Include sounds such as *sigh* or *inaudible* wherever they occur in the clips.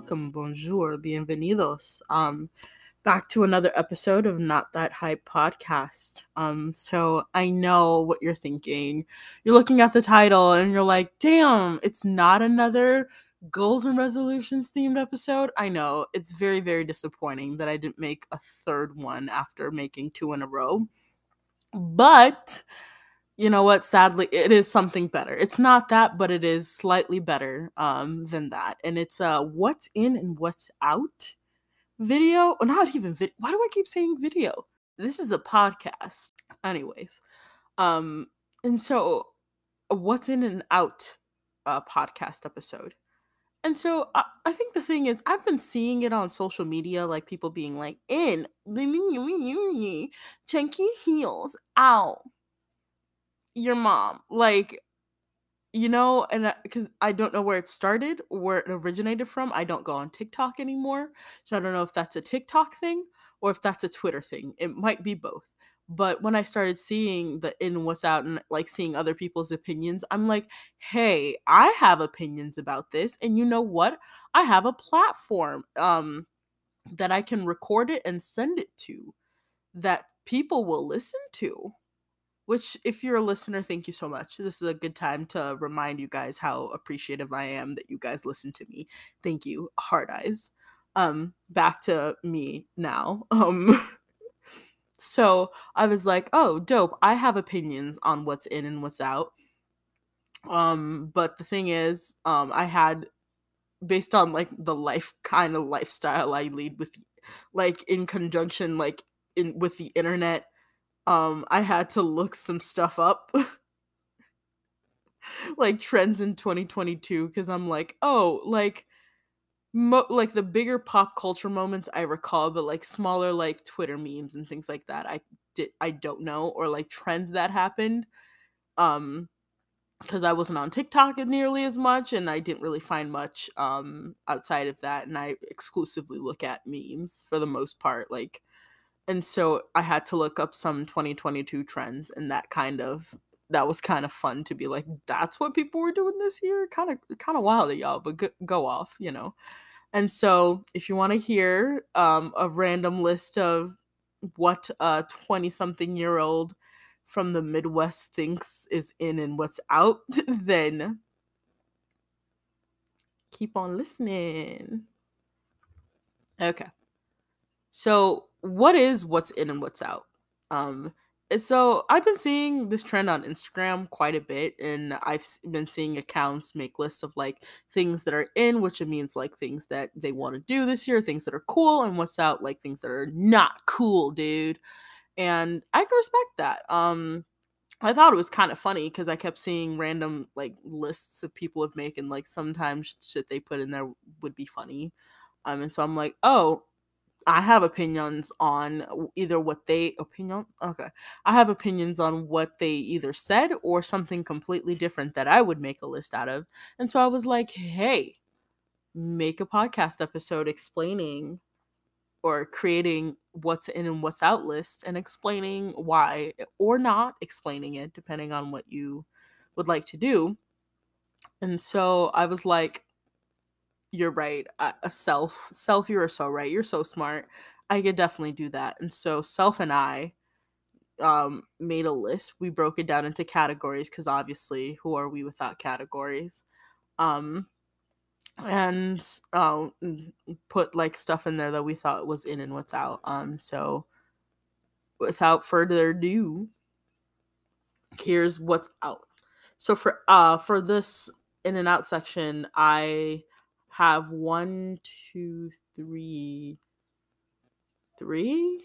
Welcome, bonjour, bienvenidos. Um, back to another episode of Not That Hype podcast. Um, so I know what you're thinking. You're looking at the title and you're like, damn, it's not another goals and resolutions themed episode. I know it's very, very disappointing that I didn't make a third one after making two in a row. But you know what sadly it is something better. It's not that but it is slightly better um than that. And it's uh what's in and what's out video. Or not even video why do i keep saying video? This is a podcast. Anyways um and so what's in and out uh podcast episode. And so I, I think the thing is i've been seeing it on social media like people being like in chunky heels out your mom. Like, you know, and because I don't know where it started, or where it originated from. I don't go on TikTok anymore. So I don't know if that's a TikTok thing or if that's a Twitter thing. It might be both. But when I started seeing the in what's out and like seeing other people's opinions, I'm like, hey, I have opinions about this. And you know what? I have a platform um that I can record it and send it to that people will listen to which if you're a listener thank you so much. This is a good time to remind you guys how appreciative i am that you guys listen to me. Thank you hard eyes. Um back to me now. *laughs* Um so i was like oh dope. I have opinions on what's in and what's out. Um but the thing is um i had based on like the life kind of lifestyle i lead with like in conjunction like in with the internet um I had to look some stuff up. *laughs* like trends in 2022 cuz I'm like, "Oh, like mo- like the bigger pop culture moments I recall, but like smaller like Twitter memes and things like that, I did I don't know or like trends that happened um because I wasn't on TikTok nearly as much and I didn't really find much um outside of that and I exclusively look at memes for the most part like and so I had to look up some 2022 trends and that kind of that was kind of fun to be like that's what people were doing this year? Kind of kind of wild y'all but go, go off you know? And so if you want to hear um, a random list of what a 20 something year old from the midwest thinks is in and what's out *laughs* then keep on listening. Okay so what is what's in and what's out? Um, so I've been seeing this trend on Instagram quite a bit, and I've been seeing accounts make lists of like things that are in, which it means like things that they want to do this year, things that are cool, and what's out, like things that are not cool, dude. And I can respect that. Um, I thought it was kind of funny because I kept seeing random like lists of people have making like sometimes shit they put in there would be funny. Um, and so I'm like, oh, I have opinions on either what they opinion okay. I have opinions on what they either said or something completely different that I would make a list out of. And so I was like, "Hey, make a podcast episode explaining or creating what's in and what's out list and explaining why or not explaining it depending on what you would like to do." And so I was like, you're right. A self, self, you are so right. You're so smart. I could definitely do that. And so self and I um made a list. We broke it down into categories because obviously, who are we without categories? Um and uh, put like stuff in there that we thought was in and what's out. Um so without further ado, here's what's out. So for uh for this in and out section, I have one, two, three, three,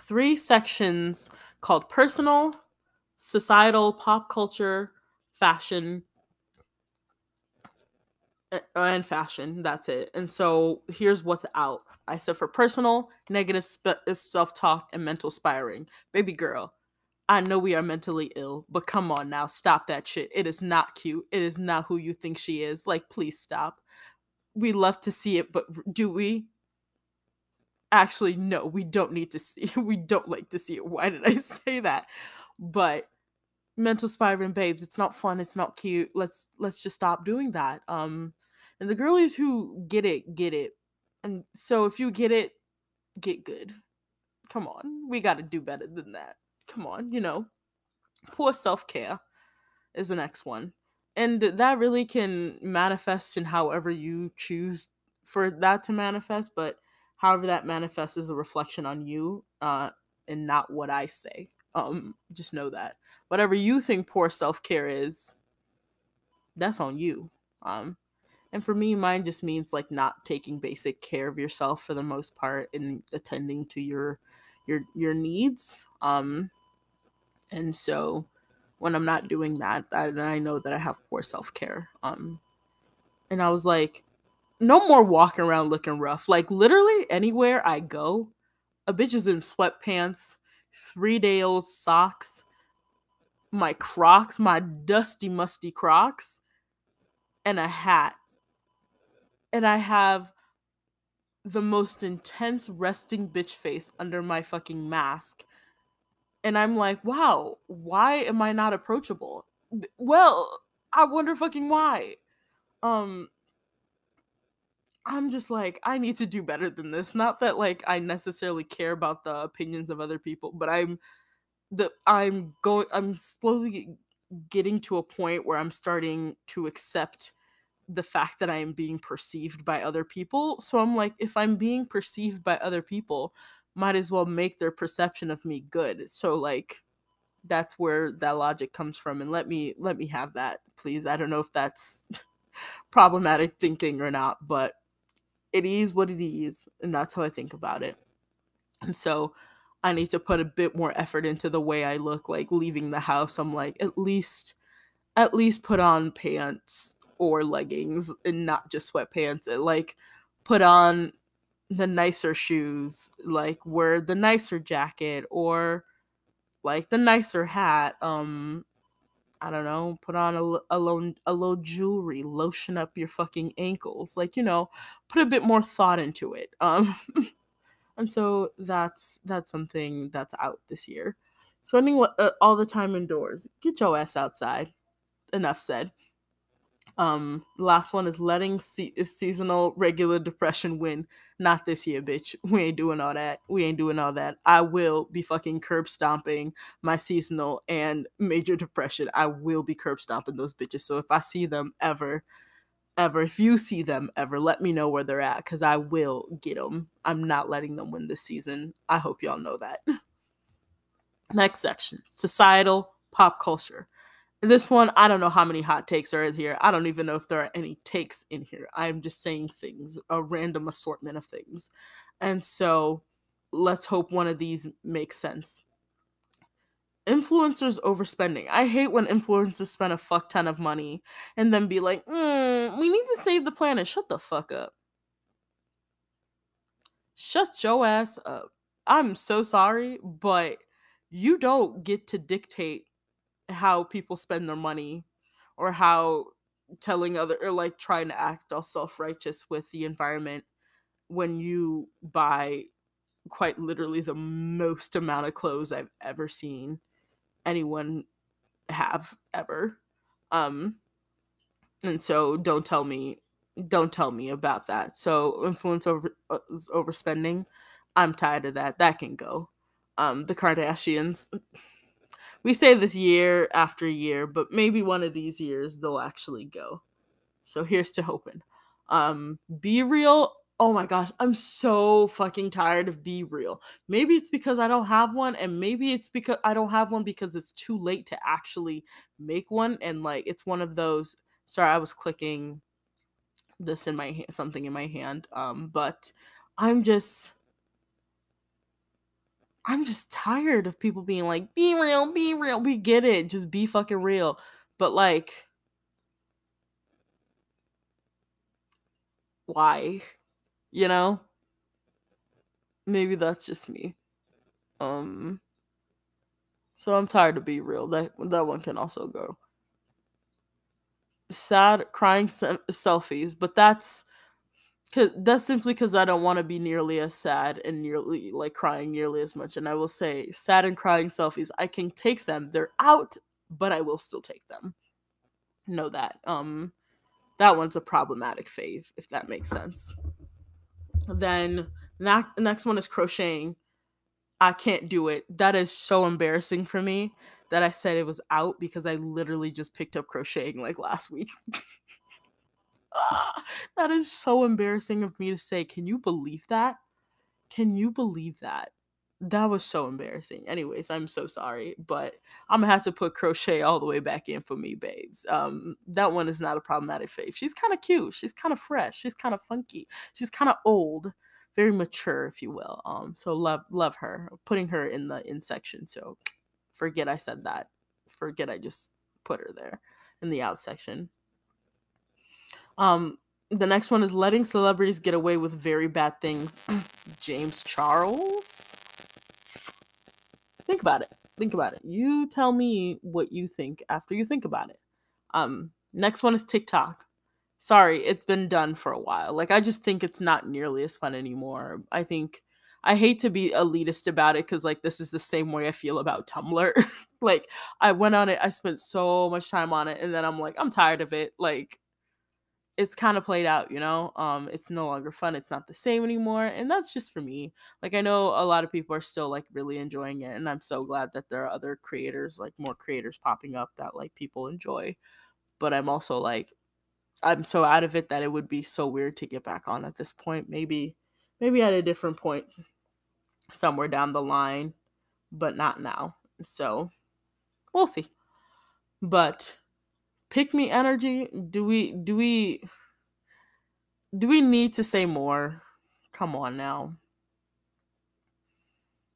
three sections called personal, societal, pop culture, fashion, and fashion. That's it. And so here's what's out. I said for personal, negative sp- self talk, and mental spiraling. Baby girl, I know we are mentally ill, but come on now, stop that shit. It is not cute. It is not who you think she is. Like, please stop. We love to see it, but do we? Actually, no, we don't need to *laughs* see. it. We don't like to see it. Why did I *laughs* say that? But mental spiraling babes it's not fun it's not cute let's let's just stop doing that um and the girlies who get it get it and so if you get it get good come on we got to do better than that come on you know poor self-care is the next one. And that really can manifest in however you choose for that to manifest but however that manifests is a reflection on you uh and not what i say. Um just know that. Whatever you think poor self-care is that's on you. Um and for me mine just means like not taking basic care of yourself for the most part and attending to your your your needs. Um and so when i'm not doing that I, I know that i have poor self-care um and i was like no more walking around looking rough. Like literally anywhere i go a bitch is in sweatpants three day old socks my crocs my dusty musty crocs and a hat. And i have the most intense resting bitch face under my fucking mask and I'm like, wow, why am I not approachable? Well, I wonder fucking why. Um I'm just like, I need to do better than this. Not that like I necessarily care about the opinions of other people, but I'm the I'm going I'm slowly getting to a point where I'm starting to accept the fact that I am being perceived by other people. So I'm like, if I'm being perceived by other people, might as well make their perception of me good. So like that's where that logic comes from and let me let me have that please. I don't know if that's *laughs* problematic thinking or not, but it is what it is and that's how I think about it. And so I need to put a bit more effort into the way I look like leaving the house. I'm like at least at least put on pants or leggings and not just sweatpants. And like put on the nicer shoes, like wear the nicer jacket or like the nicer hat. Um, I don't know, put on a, a, little, a little jewelry, lotion up your fucking ankles, like you know, put a bit more thought into it. Um, *laughs* and so that's that's something that's out this year. Spending uh, all the time indoors. Get your ass outside. Enough said. Um, last one is letting se- seasonal regular depression win. Not this year, bitch. *laughs* We ain't doing all that. We ain't doing all that. I will be fucking curb stomping my seasonal and major depression. I will be curb stomping those bitches. So if I see them ever, ever, if you see them ever, let me know where they're at because I will get them. I'm not letting them win this season. I hope y'all know that. *laughs* Next section societal pop culture. This one, I don't know how many hot takes are in here. I don't even know if there are any takes in here. I'm just saying things, a random assortment of things. And so let's hope one of these makes sense. Influencers overspending. I hate when influencers spend a fuck ton of money and then be like, mm, we need to save the planet. Shut the fuck up. Shut your ass up. I'm so sorry, but you don't get to dictate how people spend their money or how telling other or like trying to act all self-righteous with the environment when you buy quite literally the most amount of clothes I've ever seen anyone have ever um and so don't tell me don't tell me about that. So influence over uh, overspending i'm tired of that. That can go. Um the kardashians *laughs* we say this year after year, but maybe one of these years they'll actually go. So here's to hoping. Um, BeReal. Oh my gosh, I'm so fucking tired of BeReal. Maybe it's because I don't have one, and maybe it's because I don't have one because it's too late to actually make one. And like, it's one of those. Sorry, I was clicking this in my hand, something in my hand. Um, but I'm just I'm just tired of people being like, be real, be real. We get it. Just be fucking real. But like, why? You know? Maybe that's just me. Um so I'm tired of BeReal. That that one can also go. Sad crying se- selfies, but that's Cause that's simply because I don't want to be nearly as sad and nearly like crying nearly as much. And I will say, sad and crying selfies, I can take them. They're out but I will still take them. Know that. Um that one's a problematic fave, if that makes sense. Then that next one is crocheting. I can't do it. That is so embarrassing for me that I said it was out because I literally just picked up crocheting like last week. *laughs* ah, that is so embarrassing of me to say. Can you believe that? Can you believe that? That was so embarrassing. Anyways, I'm so sorry, but I'm gonna have to put crochet all the way back in for me, babes. Um, that one is not a problematic fave. She's kind of cute. She's kind of fresh. She's kind of funky. She's kind of old, very mature, if you will. Um, so love love her. Putting her in the in section. So forget I said that. Forget I just put her there in the out section. Um, the next one is letting celebrities get away with very bad things. *clears throat* James Charles. Think about it. Think about it. You tell me what you think after you think about it. Um, next one is TikTok. Sorry, it's been done for a while. Like I just think it's not nearly as fun anymore. I think I hate to be elitist about it because like this is the same way I feel about Tumblr. *laughs* like I went on it, I spent so much time on it, and then I'm like, I'm tired of it. Like it's kind of played out, you know? Um, it's no longer fun. It's not the same anymore. And that's just for me. Like I know a lot of people are still like really enjoying it. And I'm so glad that there are other creators, like more creators popping up that like people enjoy. But I'm also like, I'm so out of it that it would be so weird to get back on at this point. Maybe maybe at a different point somewhere down the line, but not now. So we'll see. But pick me energy? Do we do we do we need to say more? Come on now.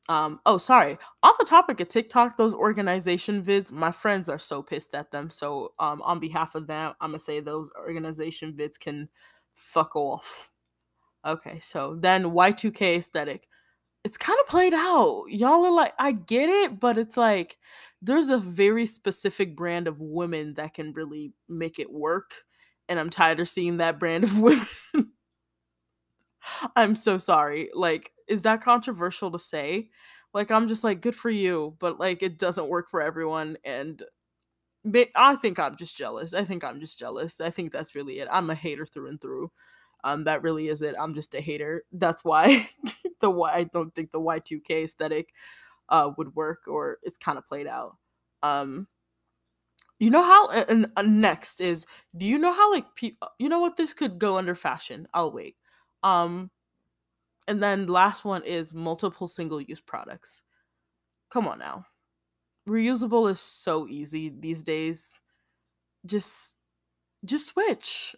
Um oh sorry. Off the topic of tiktok those organization vids my friends are so pissed at them. So um on behalf of them i'm gonna say those organization vids can fuck off. Okay so then y2k aesthetic it's kind of played out. Y'all are like, I get it, but it's like there's a very specific brand of women that can really make it work. And I'm tired of seeing that brand of *laughs* women. I'm so sorry. Like, is that controversial to say? Like, I'm just like, good for you, but like, it doesn't work for everyone. And I think I'm just jealous. I think I'm just jealous. I think that's really it. I'm a hater through and through. Um, that really is it. I'm just a hater. That's why *laughs* the why I don't think the Y2K aesthetic uh, would work or it's kind of played out. Um, you know how and, uh, next is do you know how like pe- uh, you know what this could go under fashion? I'll wait. Um, and then last one is multiple single use products. Come on now. Reusable is so easy these days. Just just switch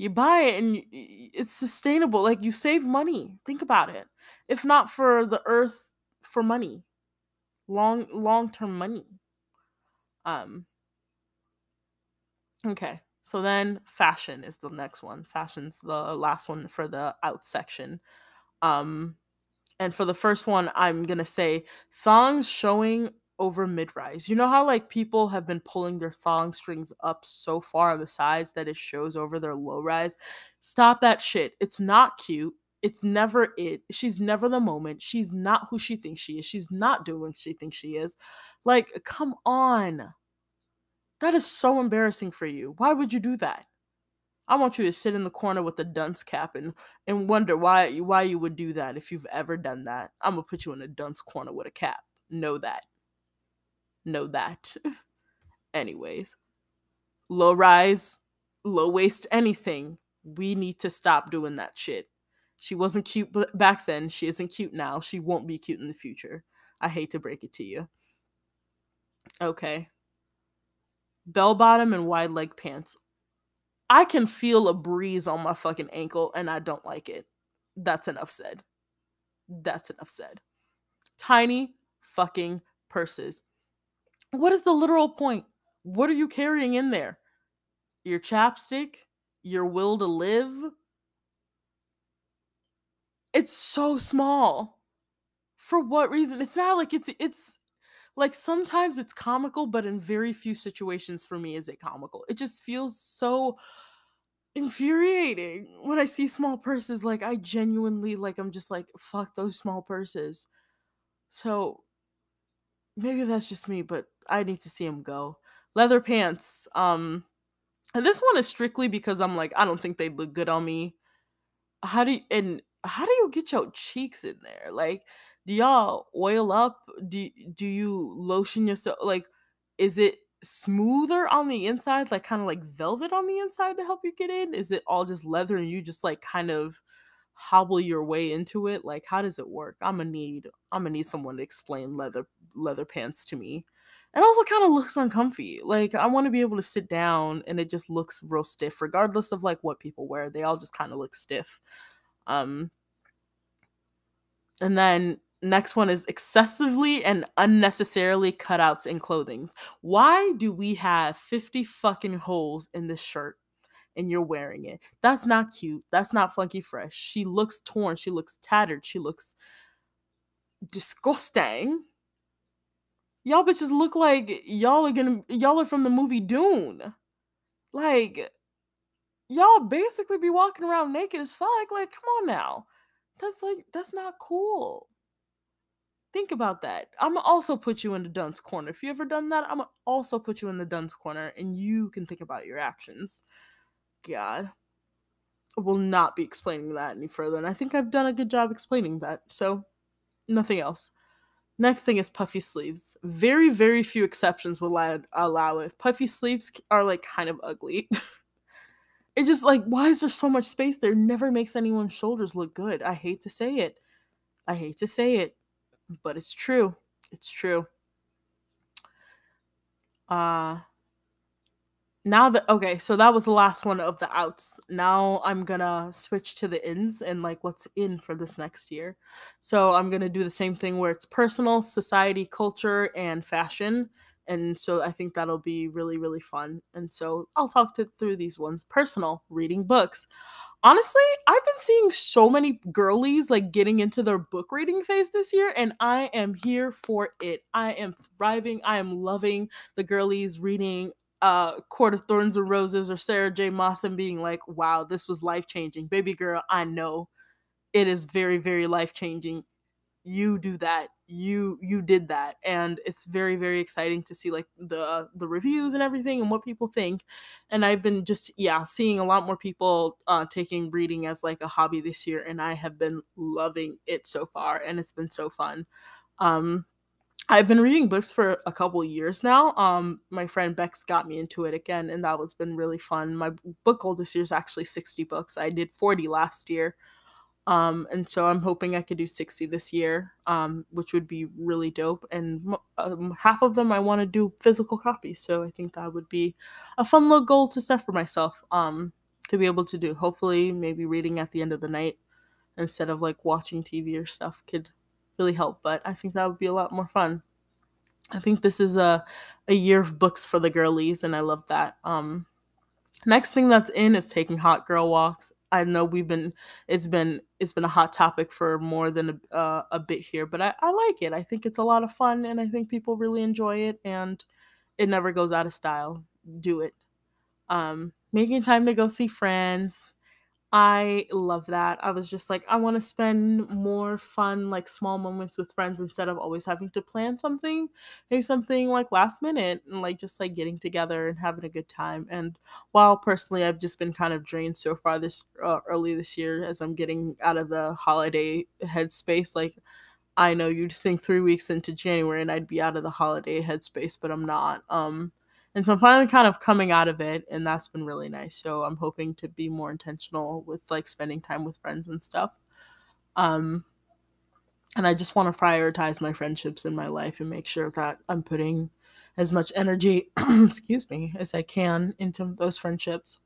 you buy it and it's sustainable like you save money think about it. If not for the earth for money long long term money. Um okay so then fashion is the next one. Fashion's the last one for the out section. Um and for the first one i'm gonna say thongs showing over mid rise. You know how like people have been pulling their thong strings up so far on the sides that it shows over their low rise? Stop that shit. It's not cute. It's never it. She's never the moment. She's not who she thinks she is. She's not doing what she thinks she is. Like, come on. That is so embarrassing for you. Why would you do that? I want you to sit in the corner with a dunce cap and and wonder why why you would do that if you've ever done that. I'm gonna put you in a dunce corner with a cap. Know that know that. *laughs* Anyways, low rise, low waist, anything. We need to stop doing that shit. She wasn't cute back then. She isn't cute now. She won't be cute in the future. I hate to break it to you. Okay. Bell bottom and wide leg pants. I can feel a breeze on my fucking ankle and I don't like it. That's enough said. That's enough said. Tiny fucking purses. What is the literal point? What are you carrying in there? Your chapstick? Your will to live? It's so small. For what reason? It's not like it's it's like sometimes it's comical, but in very few situations for me is it comical. It just feels so infuriating when I see small purses. Like I genuinely like I'm just like fuck those small purses. So maybe that's just me, but I need to see him go. Leather pants. Um and this one is strictly because I'm like, I don't think they look good on me. How do you and how do you get your cheeks in there? Like, do y'all oil up? Do do you lotion yourself? Like, is it smoother on the inside, like kind of like velvet on the inside to help you get in? Is it all just leather and you just like kind of hobble your way into it? Like, how does it work? I'm gonna need I'm gonna need someone to explain leather leather pants to me. It also kind of looks uncomfy. Like I want to be able to sit down and it just looks real stiff, regardless of like what people wear. They all just kind of look stiff. Um, and then next one is excessively and unnecessarily cutouts in clothings. Why do we have 50 fucking holes in this shirt and you're wearing it? That's not cute. That's not funky fresh. She looks torn. She looks tattered. She looks disgusting. Y'all bitches look like y'all are gonna y'all are from the movie Dune. Like y'all basically be walking around naked as fuck. Like, come on now. That's like that's not cool. Think about that. I'm gonna also put you in the dunce corner. If you ever done that, I'm gonna also put you in the dunce corner and you can think about your actions. God. I will not be explaining that any further. And I think I've done a good job explaining that. So, nothing else. Next thing is puffy sleeves. Very, very few exceptions will allow, it. Puffy sleeves are like kind of ugly. *laughs* it just like, why is there so much space there? Never makes anyone's shoulders look good. I hate to say it. I hate to say it, but it's true. It's true. Uh, now that okay so that was the last one of the outs. Now i'm gonna switch to the ins and like what's in for this next year. So i'm gonna do the same thing where it's personal society culture and fashion and so i think that'll be really really fun and so i'll talk to through these ones. Personal reading books. Honestly i've been seeing so many girlies like getting into their book reading phase this year and i am here for it. I am thriving. I am loving the girlies reading uh Court of Thorns and Roses or Sarah J. Maas and being like, wow, this was life changing. Baby girl, I know it is very, very life changing. You do that. You you did that. And it's very, very exciting to see like the the reviews and everything and what people think. And I've been just yeah, seeing a lot more people uh taking reading as like a hobby this year and I have been loving it so far and it's been so fun. Um I've been reading books for a couple years now. Um, my friend Bex got me into it again, and that was been really fun. My book goal this year is actually 60 books. I did 40 last year. Um, and so I'm hoping I could do 60 this year, um, which would be really dope. And um, half of them I want to do physical copies. So I think that would be a fun little goal to set for myself um, to be able to do. Hopefully, maybe reading at the end of the night instead of like watching TV or stuff could really help. But I think that would be a lot more fun. I think this is a a year of books for the girlies, and I love that. Um, next thing that's in is taking hot girl walks. I know we've been it's been it's been a hot topic for more than a, uh, a bit here, but I, I like it. I think it's a lot of fun, and I think people really enjoy it, and it never goes out of style. Do it. Um, making time to go see friends, I love that. I was just like, I want to spend more fun, like small moments with friends instead of always having to plan something, maybe something like last minute and like just like getting together and having a good time. And while personally, I've just been kind of drained so far this uh, early this year as I'm getting out of the holiday headspace, like I know you'd think three weeks into January and I'd be out of the holiday headspace, but I'm not. Um, and so I'm finally kind of coming out of it, and that's been really nice. So I'm hoping to be more intentional with like spending time with friends and stuff. Um, and I just want to prioritize my friendships in my life and make sure that I'm putting as much energy, *clears throat* excuse me, as I can into those friendships.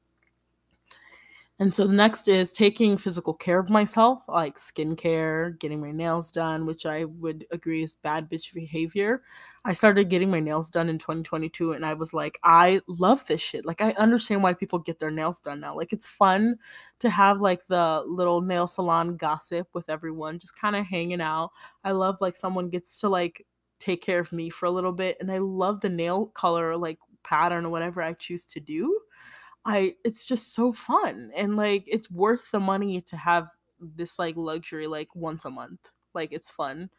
And so the next is taking physical care of myself, like skincare, getting my nails done, which I would agree is bad bitch behavior. I started getting my nails done in 2022 and I was like, I love this shit. Like I understand why people get their nails done now. Like it's fun to have like the little nail salon gossip with everyone, just kind of hanging out. I love like someone gets to like take care of me for a little bit and I love the nail color like pattern or whatever I choose to do. I it's just so fun and like it's worth the money to have this like luxury like once a month. Like it's fun.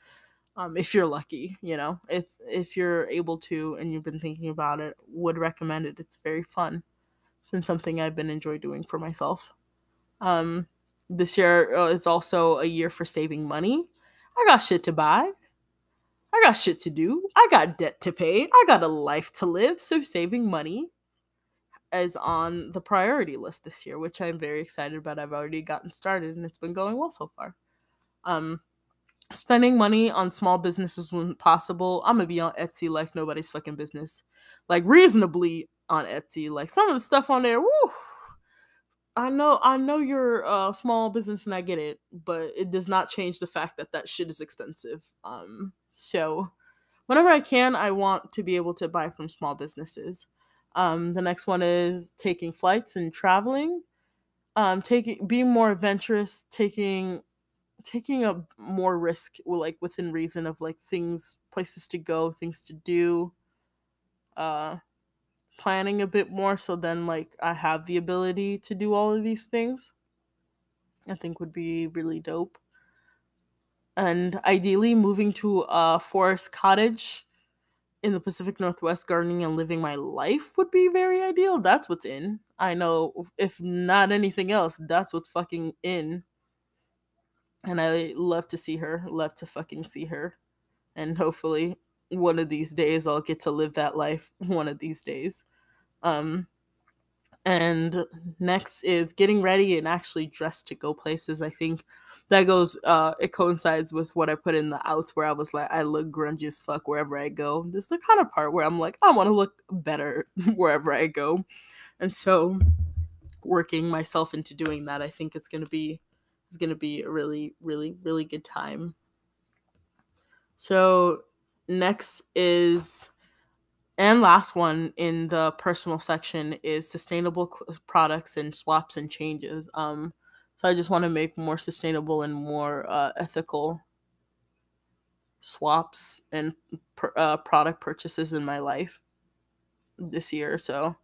Um, if you're lucky, you know, if if you're able to and you've been thinking about it, would recommend it. It's very fun. It's been something I've been enjoy doing for myself. Um, this year uh, is also a year for saving money. I got shit to buy. I got shit to do. I got debt to pay. I got a life to live. So saving money is on the priority list this year, which I'm very excited about. I've already gotten started and it's been going well so far. Um, spending money on small businesses when possible. I'm gonna be on Etsy like nobody's fucking business. Like reasonably on Etsy. Like some of the stuff on there, woo. I know, I know you're a small business and I get it, but it does not change the fact that that shit is expensive. Um, so whenever I can, I want to be able to buy from small businesses. Um, the next one is taking flights and traveling. Um, taking being more adventurous, taking taking a more risk like within reason of like things places to go things to do uh planning a bit more so then like i have the ability to do all of these things i think would be really dope and ideally moving to a forest cottage in the pacific northwest gardening and living my life would be very ideal that's what's in i know if not anything else that's what's fucking in and I love to see her, love to fucking see her. And hopefully one of these days I'll get to live that life *laughs* one of these days. Um and next is getting ready and actually dressed to go places. I think that goes uh it coincides with what I put in the outs where I was like I look grungy as fuck wherever I go. This is the kind of part where I'm like I want to look better *laughs* wherever I go. And so working myself into doing that, I think it's going to be it's going to be a really, really, really good time. So, next is, and last one in the personal section is sustainable products and swaps and changes. Um, so, I just want to make more sustainable and more uh, ethical swaps and uh, product purchases in my life this year. So,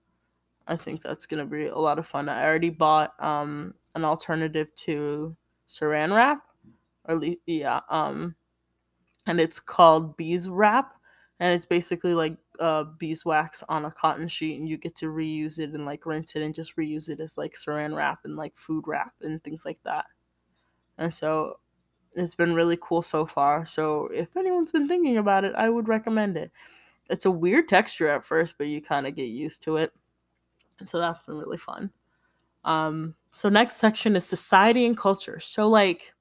I think that's gonna be a lot of fun. I already bought um an alternative to saran wrap, or le- yeah, um, and it's called bees wrap, and it's basically like uh beeswax on a cotton sheet, and you get to reuse it and like rinse it and just reuse it as like saran wrap and like food wrap and things like that. And so it's been really cool so far. So if anyone's been thinking about it, I would recommend it. It's a weird texture at first, but you kind of get used to it. And so that's been really fun. Um, so next section is society and culture. So like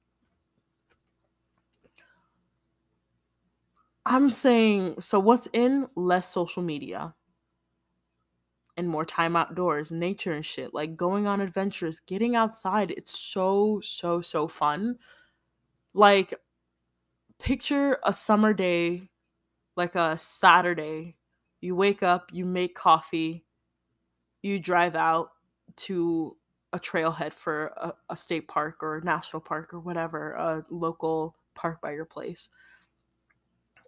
I'm saying so what's in less social media and more time outdoors, nature and shit, like going on adventures, getting outside. It's so so so fun. Like picture a summer day like a Saturday. You wake up, you make coffee, you drive out to a trailhead for a, a state park or national park or whatever, a local park by your place.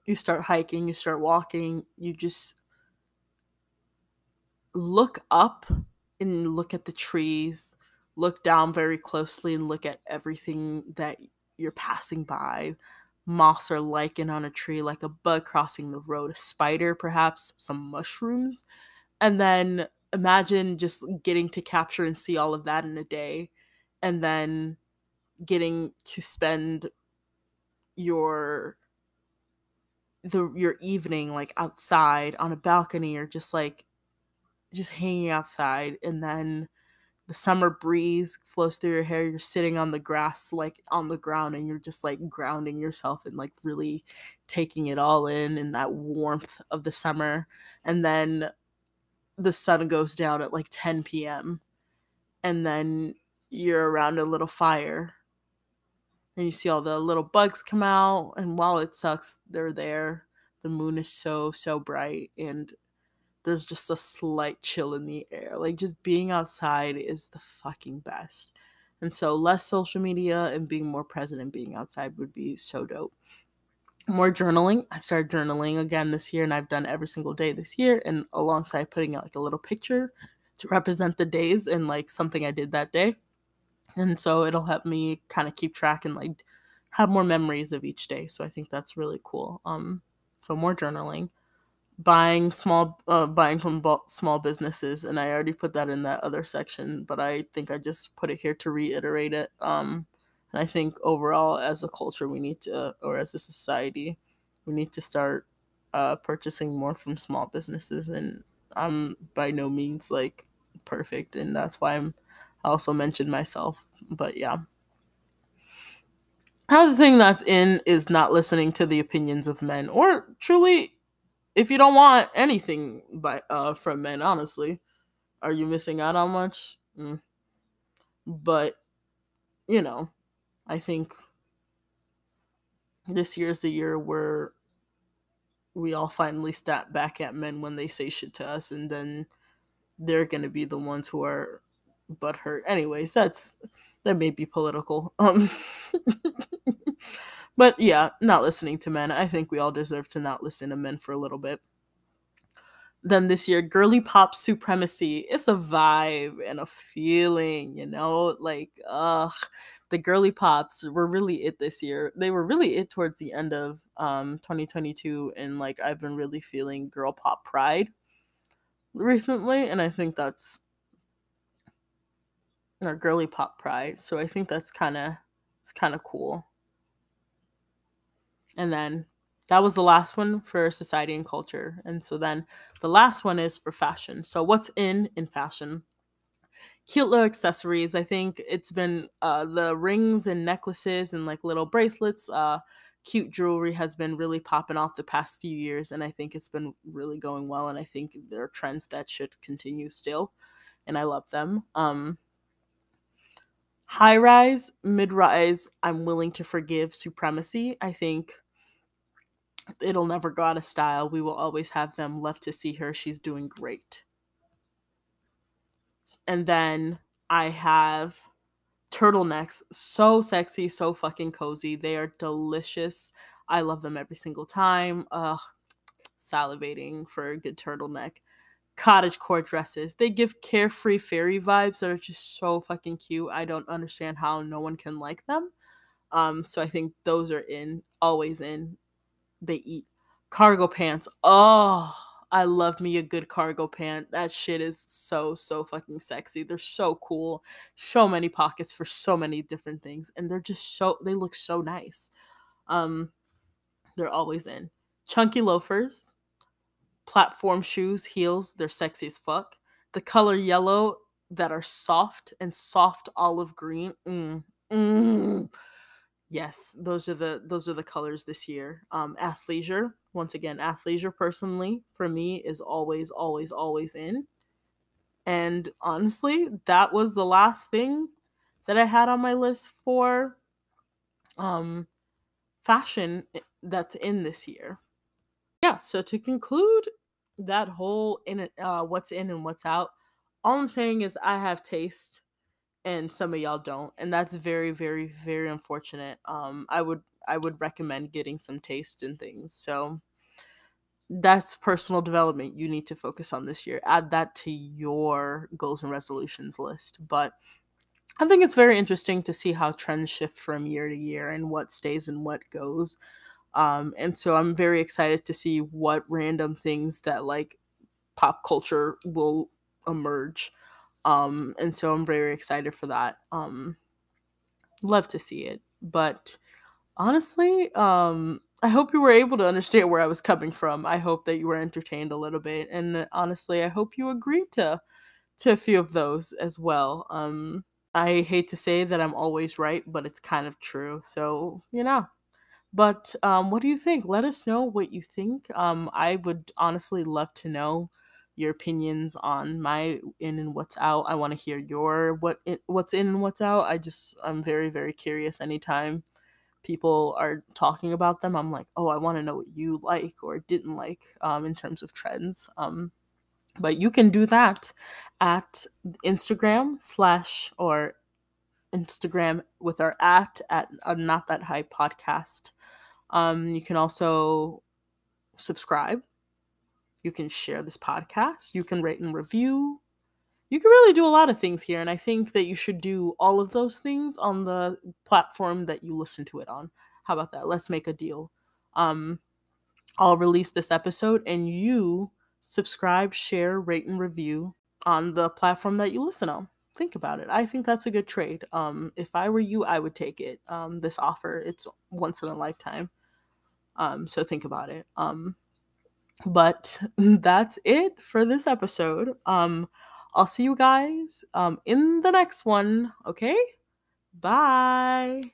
You start hiking, you start walking, you just look up and look at the trees, look down very closely and look at everything that you're passing by. Moss or lichen on a tree, like a bug crossing the road, a spider, perhaps some mushrooms, and then imagine just getting to capture and see all of that in a day and then getting to spend your the your evening like outside on a balcony or just like just hanging outside and then the summer breeze flows through your hair you're sitting on the grass like on the ground and you're just like grounding yourself and like really taking it all in in that warmth of the summer and then the sun goes down at like 10 p.m. and then you're around a little fire and you see all the little bugs come out and while it sucks they're there the moon is so so bright and there's just a slight chill in the air like just being outside is the fucking best and so less social media and being more present and being outside would be so dope more journaling. I started journaling again this year and I've done every single day this year and alongside putting out like a little picture to represent the days and like something I did that day. And so it'll help me kind of keep track and like have more memories of each day. So I think that's really cool. Um, so more journaling, buying small, uh, buying from small businesses, and I already put that in that other section, but I think I just put it here to reiterate it. Um, and I think overall, as a culture, we need to, or as a society, we need to start uh, purchasing more from small businesses. And I'm by no means like perfect, and that's why I'm I also mentioned myself. But yeah. Another thing that's in is not listening to the opinions of men, or truly, if you don't want anything by uh from men, honestly, are you missing out on much? Mm. But you know, I think this year's the year where we all finally step back at men when they say shit to us, and then they're gonna be the ones who are butthurt. Anyways, that's that may be political. Um, *laughs* but yeah, not listening to men. I think we all deserve to not listen to men for a little bit. Then this year, girly pop supremacy. It's a vibe and a feeling, you know, like ugh the girly pops were really it this year. They were really it towards the end of um 2022 and like I've been really feeling girl pop pride recently and I think that's or girly pop pride. So I think that's kind of it's kind of cool. And then that was the last one for society and culture. And so then the last one is for fashion. So what's in in fashion? cute little accessories. I think it's been uh, the rings and necklaces and like little bracelets. Uh, cute jewelry has been really popping off the past few years, and I think it's been really going well. And I think there are trends that should continue still, and I love them. Um, high rise, mid rise, I'm willing to forgive supremacy. I think it'll never go out of style. We will always have them left to see her. She's doing great. And then I have turtlenecks. So sexy, so fucking cozy. They are delicious. I love them every single time. Ugh, salivating for a good turtleneck. Cottage core dresses. They give carefree fairy vibes that are just so fucking cute. I don't understand how no one can like them. Um, so I think those are in, always in. They eat cargo pants. Oh, I love me a good cargo pant. That shit is so so fucking sexy. They're so cool. So many pockets for so many different things and they're just so they look so nice. Um they're always in. Chunky loafers, platform shoes, heels, they're sexy as fuck. The color yellow that are soft and soft olive green. Mm, mm. Yes, those are the those are the colors this year. Um athleisure, once again, athleisure personally for me is always, always, always in. And honestly, that was the last thing that I had on my list for um fashion that's in this year. Yeah, so to conclude that whole in it, uh what's in and what's out, all I'm saying is I have taste and some of y'all don't and that's very very very unfortunate. Um i would i would recommend getting some taste in things so that's personal development. You need to focus on this year. Add that to your goals and resolutions list but i think it's very interesting to see how trends shift from year to year and what stays and what goes um and so i'm very excited to see what random things that like pop culture will emerge um, and so I'm very excited for that. Um, love to see it. But honestly, um, I hope you were able to understand where I was coming from. I hope that you were entertained a little bit. And honestly, I hope you agreed to to a few of those as well. Um, I hate to say that I'm always right, but it's kind of true. So, you know. But um, what do you think? Let us know what you think. Um, I would honestly love to know your opinions on my in and what's out. I want to hear your what in, what's in and what's out. I just I'm very very curious anytime people are talking about them. I'm like, "Oh, I want to know what you like or didn't like um in terms of trends." Um but you can do that at Instagram slash or Instagram with our at at uh, not that high podcast. Um, you can also subscribe you can share this podcast. You can rate and review. you can really do a lot of things here and i think that you should do all of those things on the platform that you listen to it on how about that let's make a deal um i'll release this episode and you subscribe share rate and review on the platform that you listen on think about it i think that's a good trade um if i were you i would take it um this offer it's once in a lifetime um so think about it um but *laughs* that's it for this episode um I'll see you guys um, in the next one. Okay? Bye.